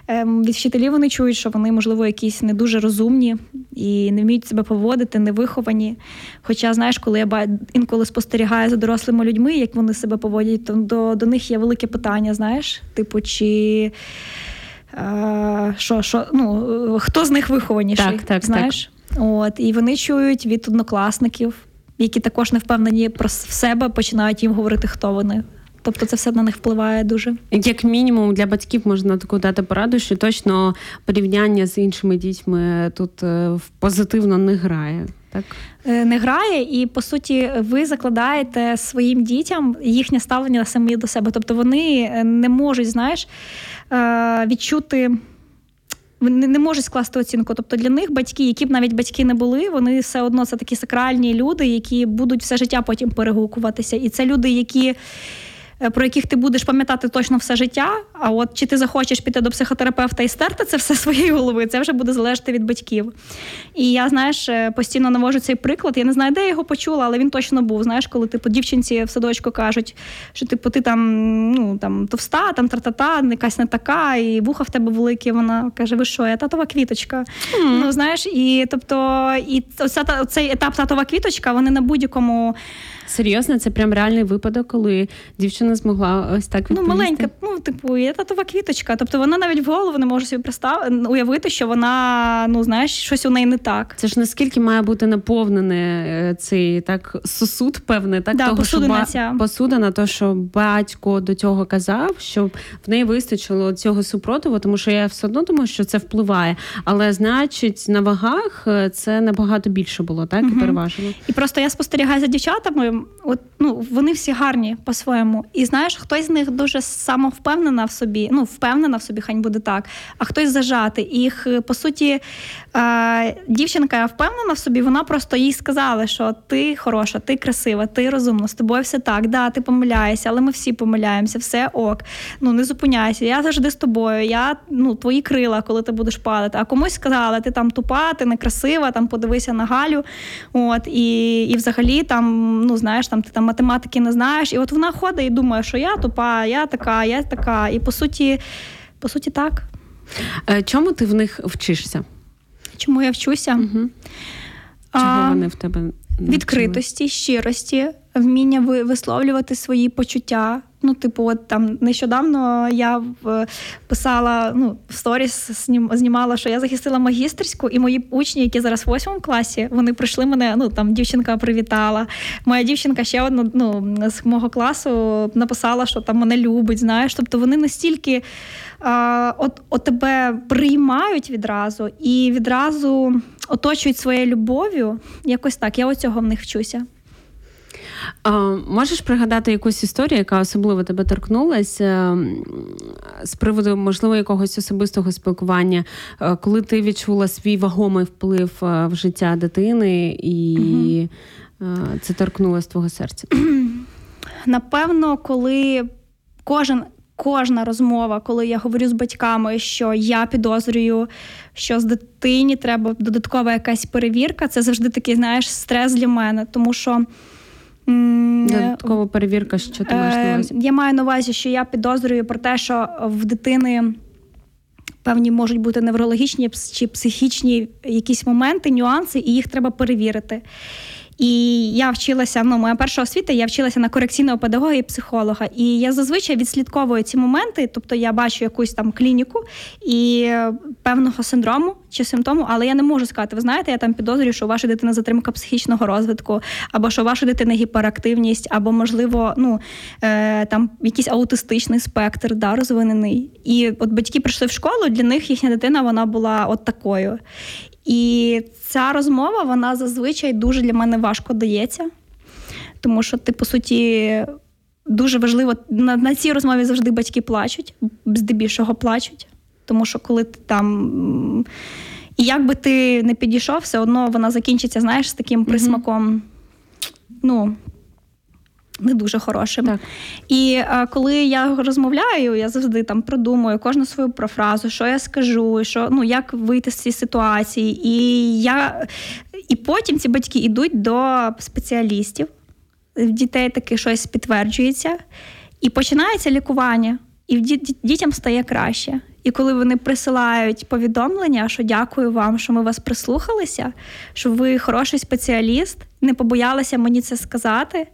S4: від вчителів вони чують, що вони, можливо, якісь не дуже розумні і не вміють себе поводити, не виховані. Хоча, знаєш, коли я інколи спостерігаю за дорослими людьми, як вони себе поводять, то до, до них є велике питання, знаєш, типу, чи. Е, що, що, ну, Хто з них вихованіший?
S3: Так, так,
S4: знаєш? Так. От, І вони чують від однокласників, які також не впевнені про себе, починають їм говорити, хто вони. Тобто це все на них впливає дуже.
S3: Як мінімум для батьків можна таку дати пораду, що точно порівняння з іншими дітьми тут е, позитивно не грає. Так
S4: е, не грає, і по суті, ви закладаєте своїм дітям їхнє ставлення самі до себе. Тобто вони е, не можуть, знаєш, відчути. Вони не можуть скласти оцінку. Тобто для них батьки, які б навіть батьки не були, вони все одно це такі сакральні люди, які будуть все життя потім перегукуватися. І це люди, які про яких ти будеш пам'ятати точно все життя. А от чи ти захочеш піти до психотерапевта і стерти це все своєї голови, це вже буде залежати від батьків. І я, знаєш, е, постійно навожу цей приклад. Я не знаю, де я його почула, але він точно був. Знаєш, коли типу дівчинці в садочку кажуть, що типу ти там ну там товста, там тра-та-та, якась не така, і вуха в тебе великі. Вона каже: Ви що, я татова квіточка? Mm. Ну знаєш, і тобто, і оця, цей етап татова квіточка, вони на будь-якому.
S3: Серйозно, це прям реальний випадок, коли дівчина змогла ось так відповісти?
S4: Ну, маленька, ну, типу, є татова квіточка. Тобто вона навіть в голову не може собі представити, уявити, що вона, ну, знаєш, щось у неї не так.
S3: Це ж наскільки має бути наповнений е, цей так сосуд, певний, так?
S4: Да,
S3: того,
S4: посудина
S3: що ця. посуда на те, що батько до цього казав, щоб в неї вистачило цього супротиву, тому що я все одно думаю, що це впливає. Але, значить, на вагах е, це набагато більше було, так? Угу. І переважно.
S4: І просто я спостерігаю за дівчатами от ну вони всі гарні по-своєму. І знаєш, хтось з них дуже самовпевнена в собі, ну впевнена в собі, хай буде так, а хтось зажатий. Їх по суті е, дівчинка впевнена в собі, вона просто їй сказала, що ти хороша, ти красива, ти розумна, з тобою все так. Да, ти помиляєшся, але ми всі помиляємося, все ок. Ну не зупиняйся. Я завжди з тобою. Я ну твої крила, коли ти будеш падати. А комусь сказала, ти там тупа, ти некрасива, там подивися на Галю. От і, і взагалі там, ну знаєш, там ти там математики не знаєш. І от вона ходить і думає, що я тупа, я така, я така. І по суті, по суті, так.
S3: Е, чому ти в них вчишся?
S4: Чому я вчуся?
S3: Угу. Чого а, вони в тебе
S4: навчили? відкритості, щирості, вміння висловлювати свої почуття. Ну, типу, от там нещодавно я писала ну, в сторіс, знімала, що я захистила магістерську, і мої учні, які зараз в восьмому класі, вони прийшли мене. Ну там дівчинка привітала. Моя дівчинка ще одна ну, з мого класу написала, що там мене любить. Знаєш, тобто вони настільки а, от, от тебе приймають відразу і відразу оточують своєю любов'ю. Якось так. Я оцього в них вчуся.
S3: А, Можеш пригадати якусь історію, яка особливо тебе торкнулася е, з приводу, можливо, якогось особистого спілкування, е, коли ти відчула свій вагомий вплив е, в життя дитини, і угу. це торкнулося твого серця?
S4: Напевно, коли кожен. Кожна розмова, коли я говорю з батьками, що я підозрюю, що з дитині треба додаткова якась перевірка, це завжди такий, знаєш, стрес для мене, тому що
S3: Додаткова перевірка, що ти маєш на е, увазі?
S4: Я маю на увазі, що я підозрюю про те, що в дитини певні можуть бути неврологічні чи психічні якісь моменти, нюанси, і їх треба перевірити. І я вчилася, ну, моя перша освіта, я вчилася на корекційного педагога і психолога. І я зазвичай відслідковую ці моменти, тобто я бачу якусь там клініку і певного синдрому чи симптому, але я не можу сказати, ви знаєте, я там підозрюю, що у вашої дитини затримка психічного розвитку, або що у вашої дитини гіперактивність, або, можливо, ну е, там якийсь аутистичний спектр да, розвинений. І от батьки прийшли в школу, для них їхня дитина вона була от такою. І ця розмова вона зазвичай дуже для мене важко дається, тому що ти, по суті, дуже важливо на, на цій розмові завжди батьки плачуть, здебільшого плачуть. Тому що коли ти там. І як би ти не підійшов, все одно вона закінчиться, знаєш, з таким присмаком. Mm-hmm. Ну, не дуже хорошим.
S3: Так.
S4: І а, коли я розмовляю, я завжди там продумую кожну свою профразу, що я скажу, що ну як вийти з цієї ситуації. І я і потім ці батьки йдуть до спеціалістів. В дітей таки щось підтверджується, і починається лікування, і дітям стає краще. І коли вони присилають повідомлення, що дякую вам, що ми вас прислухалися, що ви хороший спеціаліст, не побоялися мені це сказати.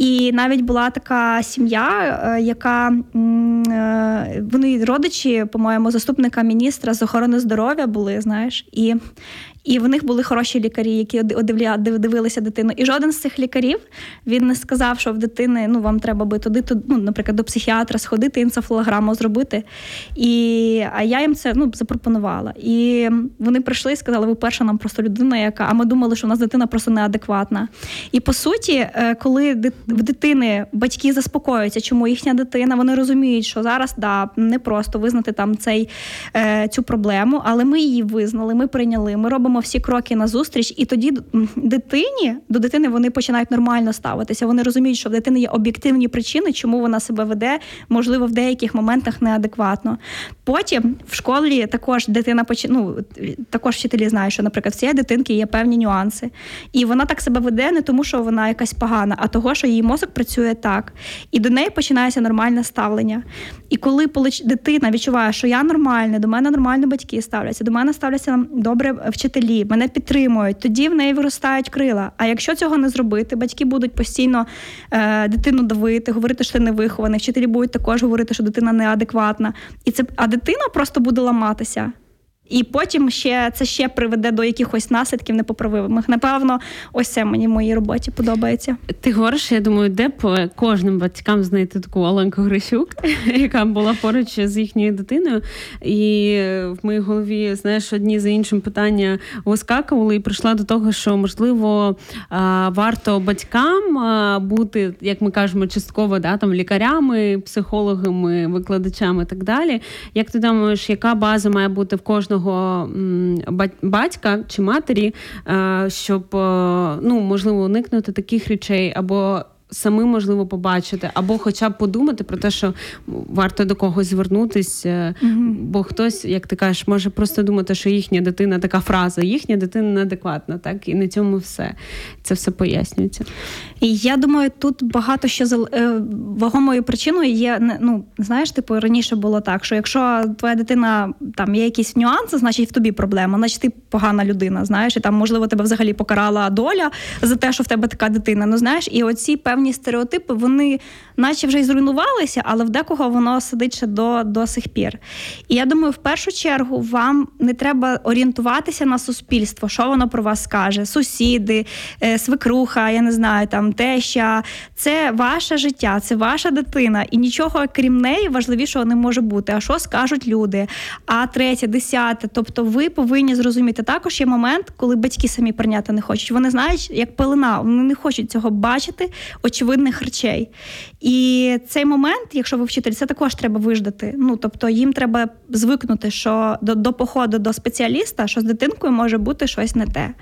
S4: І навіть була така сім'я, е, яка е, вони родичі, по-моєму, заступника міністра з охорони здоров'я були, знаєш, і. І в них були хороші лікарі, які дивилися дитину. І жоден з цих лікарів він не сказав, що в дитини ну вам треба би туди, туди ну, наприклад, до психіатра сходити, енцефалограму зробити. І, а я їм це ну, запропонувала. І вони прийшли і сказали, ви перша нам просто людина, яка. А ми думали, що у нас дитина просто неадекватна. І по суті, е, коли в дитини батьки заспокоюються, чому їхня дитина, вони розуміють, що зараз да, не просто визнати там цей, е, цю проблему, але ми її визнали, ми прийняли, ми робимо всі кроки на зустріч, і тоді дитині до дитини вони починають нормально ставитися. Вони розуміють, що в дитини є об'єктивні причини, чому вона себе веде, можливо, в деяких моментах неадекватно. Потім в школі також дитина поч... ну, також вчителі знають, що, наприклад, в цієї дитинки є певні нюанси. І вона так себе веде не тому, що вона якась погана, а того, що її мозок працює так. І до неї починається нормальне ставлення. І коли дитина відчуває, що я нормальна, до мене нормально батьки ставляться, до мене ставляться добре вчителі, мене підтримують, тоді в неї виростають крила. А якщо цього не зробити, батьки будуть постійно е, дитину давити, говорити, що ти не вихований, вчителі будуть також говорити, що дитина неадекватна. І це а дитина просто буде ламатися. І потім ще це ще приведе до якихось наслідків непоправимих. Напевно, ось це мені в моїй роботі подобається.
S3: Ти говориш, я думаю, де б кожним батькам знайти таку Оленку Грищук, яка була поруч з їхньою дитиною. І в моїй голові, знаєш, одні за іншим питання вискакували, і прийшла до того, що можливо варто батькам бути, як ми кажемо, частково да, там лікарями, психологами, викладачами і так далі. Як ти думаєш, яка база має бути в кожного бать- батька чи матері, е, щоб е, ну можливо уникнути таких речей або самим можливо побачити, або хоча б подумати про те, що варто до когось звернутись, е, бо хтось, як ти кажеш, може просто думати, що їхня дитина така фраза, їхня дитина неадекватна, так і на цьому все. Це все пояснюється.
S4: І я думаю, тут багато що зал- е, вагомою причиною є ну знаєш, типу раніше було так, що якщо твоя дитина там є якісь нюанси, значить в тобі проблема, значить ти погана людина. Знаєш, і там можливо тебе взагалі покарала доля за те, що в тебе така дитина. Ну знаєш, і оці певні стереотипи, вони наче вже й зруйнувалися, але в декого воно сидить ще до, до сих пір. І я думаю, в першу чергу вам не треба орієнтуватися на суспільство, що воно про вас скаже, сусіди, е, свекруха, я не знаю, там теща. Це ваше життя, це ваша дитина, і нічого крім неї важливішого не може бути. А що скажуть люди? А третє, десяте. Тобто, ви повинні зрозуміти. Також є момент, коли батьки самі прийняти не хочуть. Вони знають, як пелена, вони не хочуть цього бачити, очевидних речей. І цей момент, якщо ви вчитель, це також треба виждати. Ну тобто їм треба звикнути, що до, до походу до спеціаліста, що з дитинкою може бути щось не те.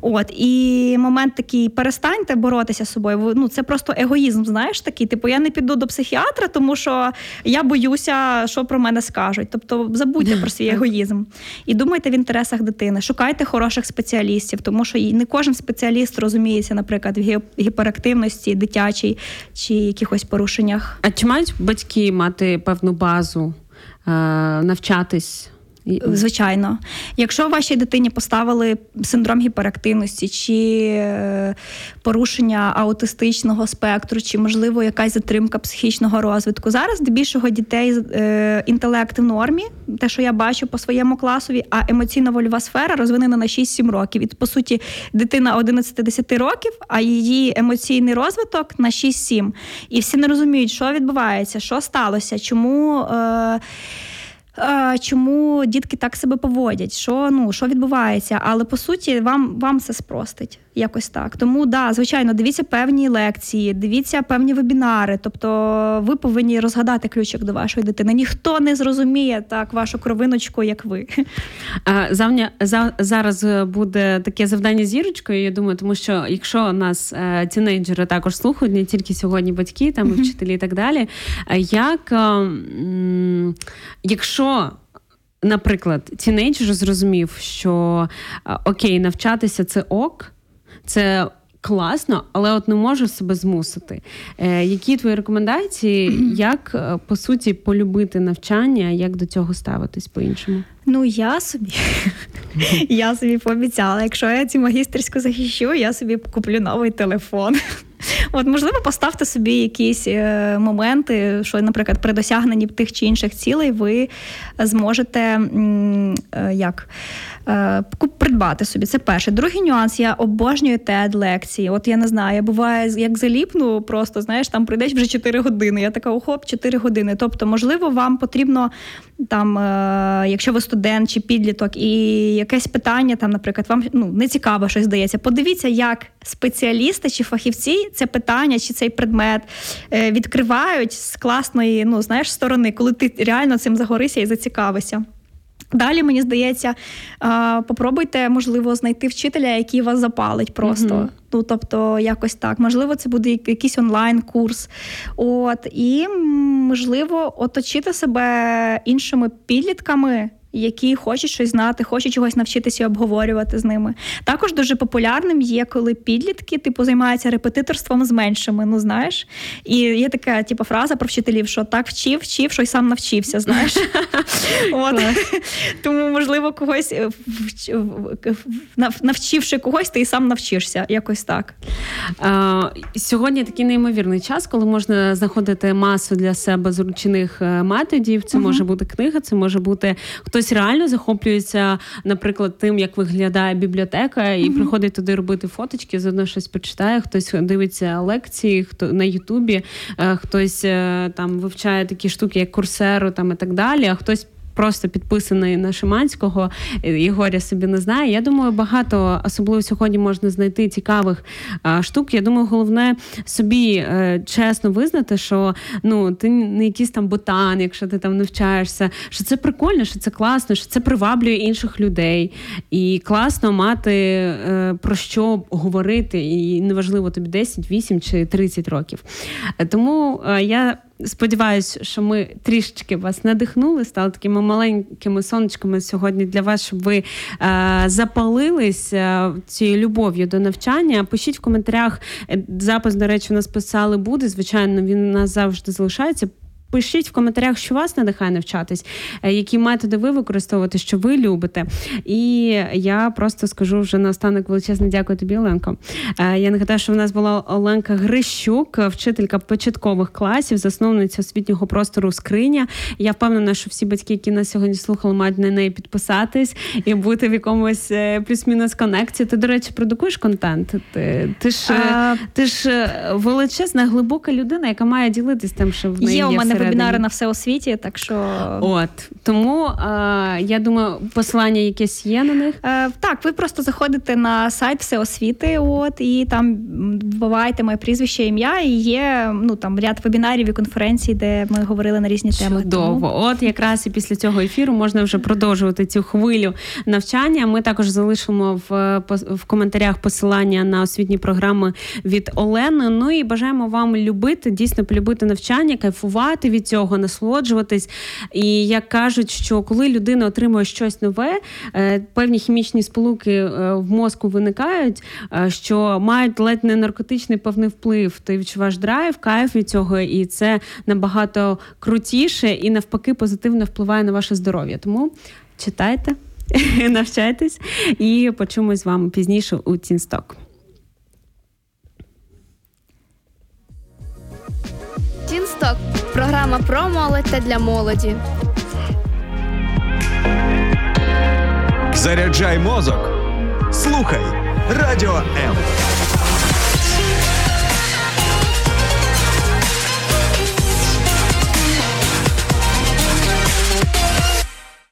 S4: От і момент такий, перестаньте боротися з собою. Ну це просто егоїзм. Знаєш такий. Типу, я не піду до психіатра, тому що я боюся, що про мене скажуть. Тобто забудьте про свій егоїзм і думайте в інтересах дитини. Шукайте хороших спеціалістів, тому що не кожен спеціаліст розуміється, наприклад, в гіперактивності дитячій чи якихось порушеннях.
S3: А чи мають батьки мати певну базу, е, навчатись?
S4: Звичайно, якщо вашій дитині поставили синдром гіперактивності чи е, порушення аутистичного спектру, чи можливо якась затримка психічного розвитку, зараз здебільшого дітей е, інтелект в нормі, те, що я бачу по своєму класові, а емоційно-вольова сфера розвинена на 6-7 років. І по суті, дитина 11-10 років, а її емоційний розвиток на 6-7. І всі не розуміють, що відбувається, що сталося, чому. Е, Чому дітки так себе поводять? Що ну що відбувається? Але по суті, вам вам це спростить якось так. Тому да, звичайно, дивіться певні лекції, дивіться певні вебінари. Тобто, ви повинні розгадати ключик до вашої дитини. Ніхто не зрозуміє так вашу кровиночку, як ви.
S3: Завня, за, зараз е, буде таке завдання зірочкою, я думаю, тому що якщо нас е, тінейджери також слухають, не тільки сьогодні батьки, там і вчителі і так далі. е, Як, якщо, наприклад, тінейджер зрозумів, що окей, навчатися це ок, це класно, але от не можу себе змусити. Е, Які твої рекомендації, як е, по суті полюбити навчання, як до цього ставитись по-іншому?
S4: Ну, я собі я собі пообіцяла, якщо я цю магістерську захищу, я собі куплю новий телефон. От, можливо, поставте собі якісь е, моменти, що, наприклад, при досягненні тих чи інших цілей ви зможете м, е, як придбати собі. Це перше. Другий нюанс, я обожнюю TED лекції. От я не знаю, я буває, як заліпну, просто знаєш, там прийдеш вже 4 години. Я така, охоп, 4 години. Тобто, можливо, вам потрібно там, е, якщо ви студент чи підліток, і якесь питання, там, наприклад, вам ну, не цікаво щось здається. Подивіться, як спеціалісти чи фахівці це питання чи цей предмет е, відкривають з класної, ну знаєш, сторони, коли ти реально цим загорися і зацікавишся. Далі, мені здається, попробуйте, можливо, знайти вчителя, який вас запалить просто.
S3: Мгм.
S4: Ну, тобто, якось так. Можливо, це буде якийсь онлайн-курс. От, і, можливо, оточити себе іншими підлітками. Які хочуть щось знати, хочуть чогось навчитися і обговорювати з ними. Також дуже популярним є, коли підлітки типу займаються репетиторством з меншими. Ну знаєш, і є така типу, фраза про вчителів, що так вчив, вчив, що й сам навчився. Знаєш, от тому можливо когось е, навчивши когось, ти і сам навчишся. Якось так.
S3: Сьогодні такий неймовірний час, коли можна знаходити масу для себе зручних е, методів. Це може бути книга, це може бути хтось реально захоплюється, наприклад, тим, як виглядає бібліотека, і приходить туди робити фоточки, заодно щось почитає. Хтось дивиться лекції, хто на Ютубі, е, хтось е, там вивчає такі штуки, як курсеру, там і так далі. А хтось. Просто підписаний на Шиманського, і горя собі не знає. Я думаю, багато особливо сьогодні можна знайти цікавих а, штук. Я думаю, головне собі е, чесно визнати, що ну ти не якийсь там ботан, якщо ти там навчаєшся, що це прикольно, що це класно, що це приваблює інших людей. І класно мати е, про що говорити, і неважливо тобі 10, 8 чи 30 років. Е, Тому е, я. Сподіваюсь, що ми трішечки вас надихнули, стали такими маленькими сонечками сьогодні для вас, щоб ви е, запалились е, цією любов'ю до навчання. Пишіть в коментарях. е, Запис, до речі, у нас писали буде. Звичайно, він у нас завжди залишається. Пишіть в коментарях, що вас надихає навчатись, е, які методи ви використовуєте, що ви любите. І я просто скажу вже наостанок величезне дякую тобі, Оленко. Е, Я нагадаю, що в нас була Оленка Грищук, вчителька початкових класів, засновниця освітнього простору Скриня. Я впевнена, що всі батьки, які нас сьогодні слухали, мають на неї підписатись і бути в якомусь е, плюс-мінус конекції. Ти, до речі, продукуєш контент. Ти, ти ж.
S4: А,
S3: Ти ж величезна, глибока людина, яка має ділитись тим, що в неї
S4: є у мене
S3: всередині.
S4: Вебінари на всеосвіті, так що
S3: От тому е, я думаю, посилання якесь є на них.
S4: Е, так, ви просто заходите на сайт всеосвіти, от і там вбиваєте моє прізвище, ім'я, і є ну там ряд вебінарів і конференцій, де ми говорили на різні теми.
S3: Чудово. От якраз і після цього ефіру можна вже продовжувати цю хвилю навчання. Ми також залишимо в, в коментарях посилання на освітні програми від Олени. Ну і бажаємо вам любити, дійсно полюбити навчання, кайфувати від цього, насолоджуватись. І як кажуть, що коли людина отримує щось нове, е, певні хімічні сполуки е, в мозку виникають, е, що мають ледь не наркотичний певний вплив. Ти відчуваєш драйв, кайф від цього, і це набагато крутіше і навпаки позитивно впливає на ваше здоров'я. Тому читайте, навчайтесь і почуємось з вами пізніше у Тінсток.
S2: Тінсток програма про молодь та для молоді.
S1: Заряджай мозок. Слухай Радіо М.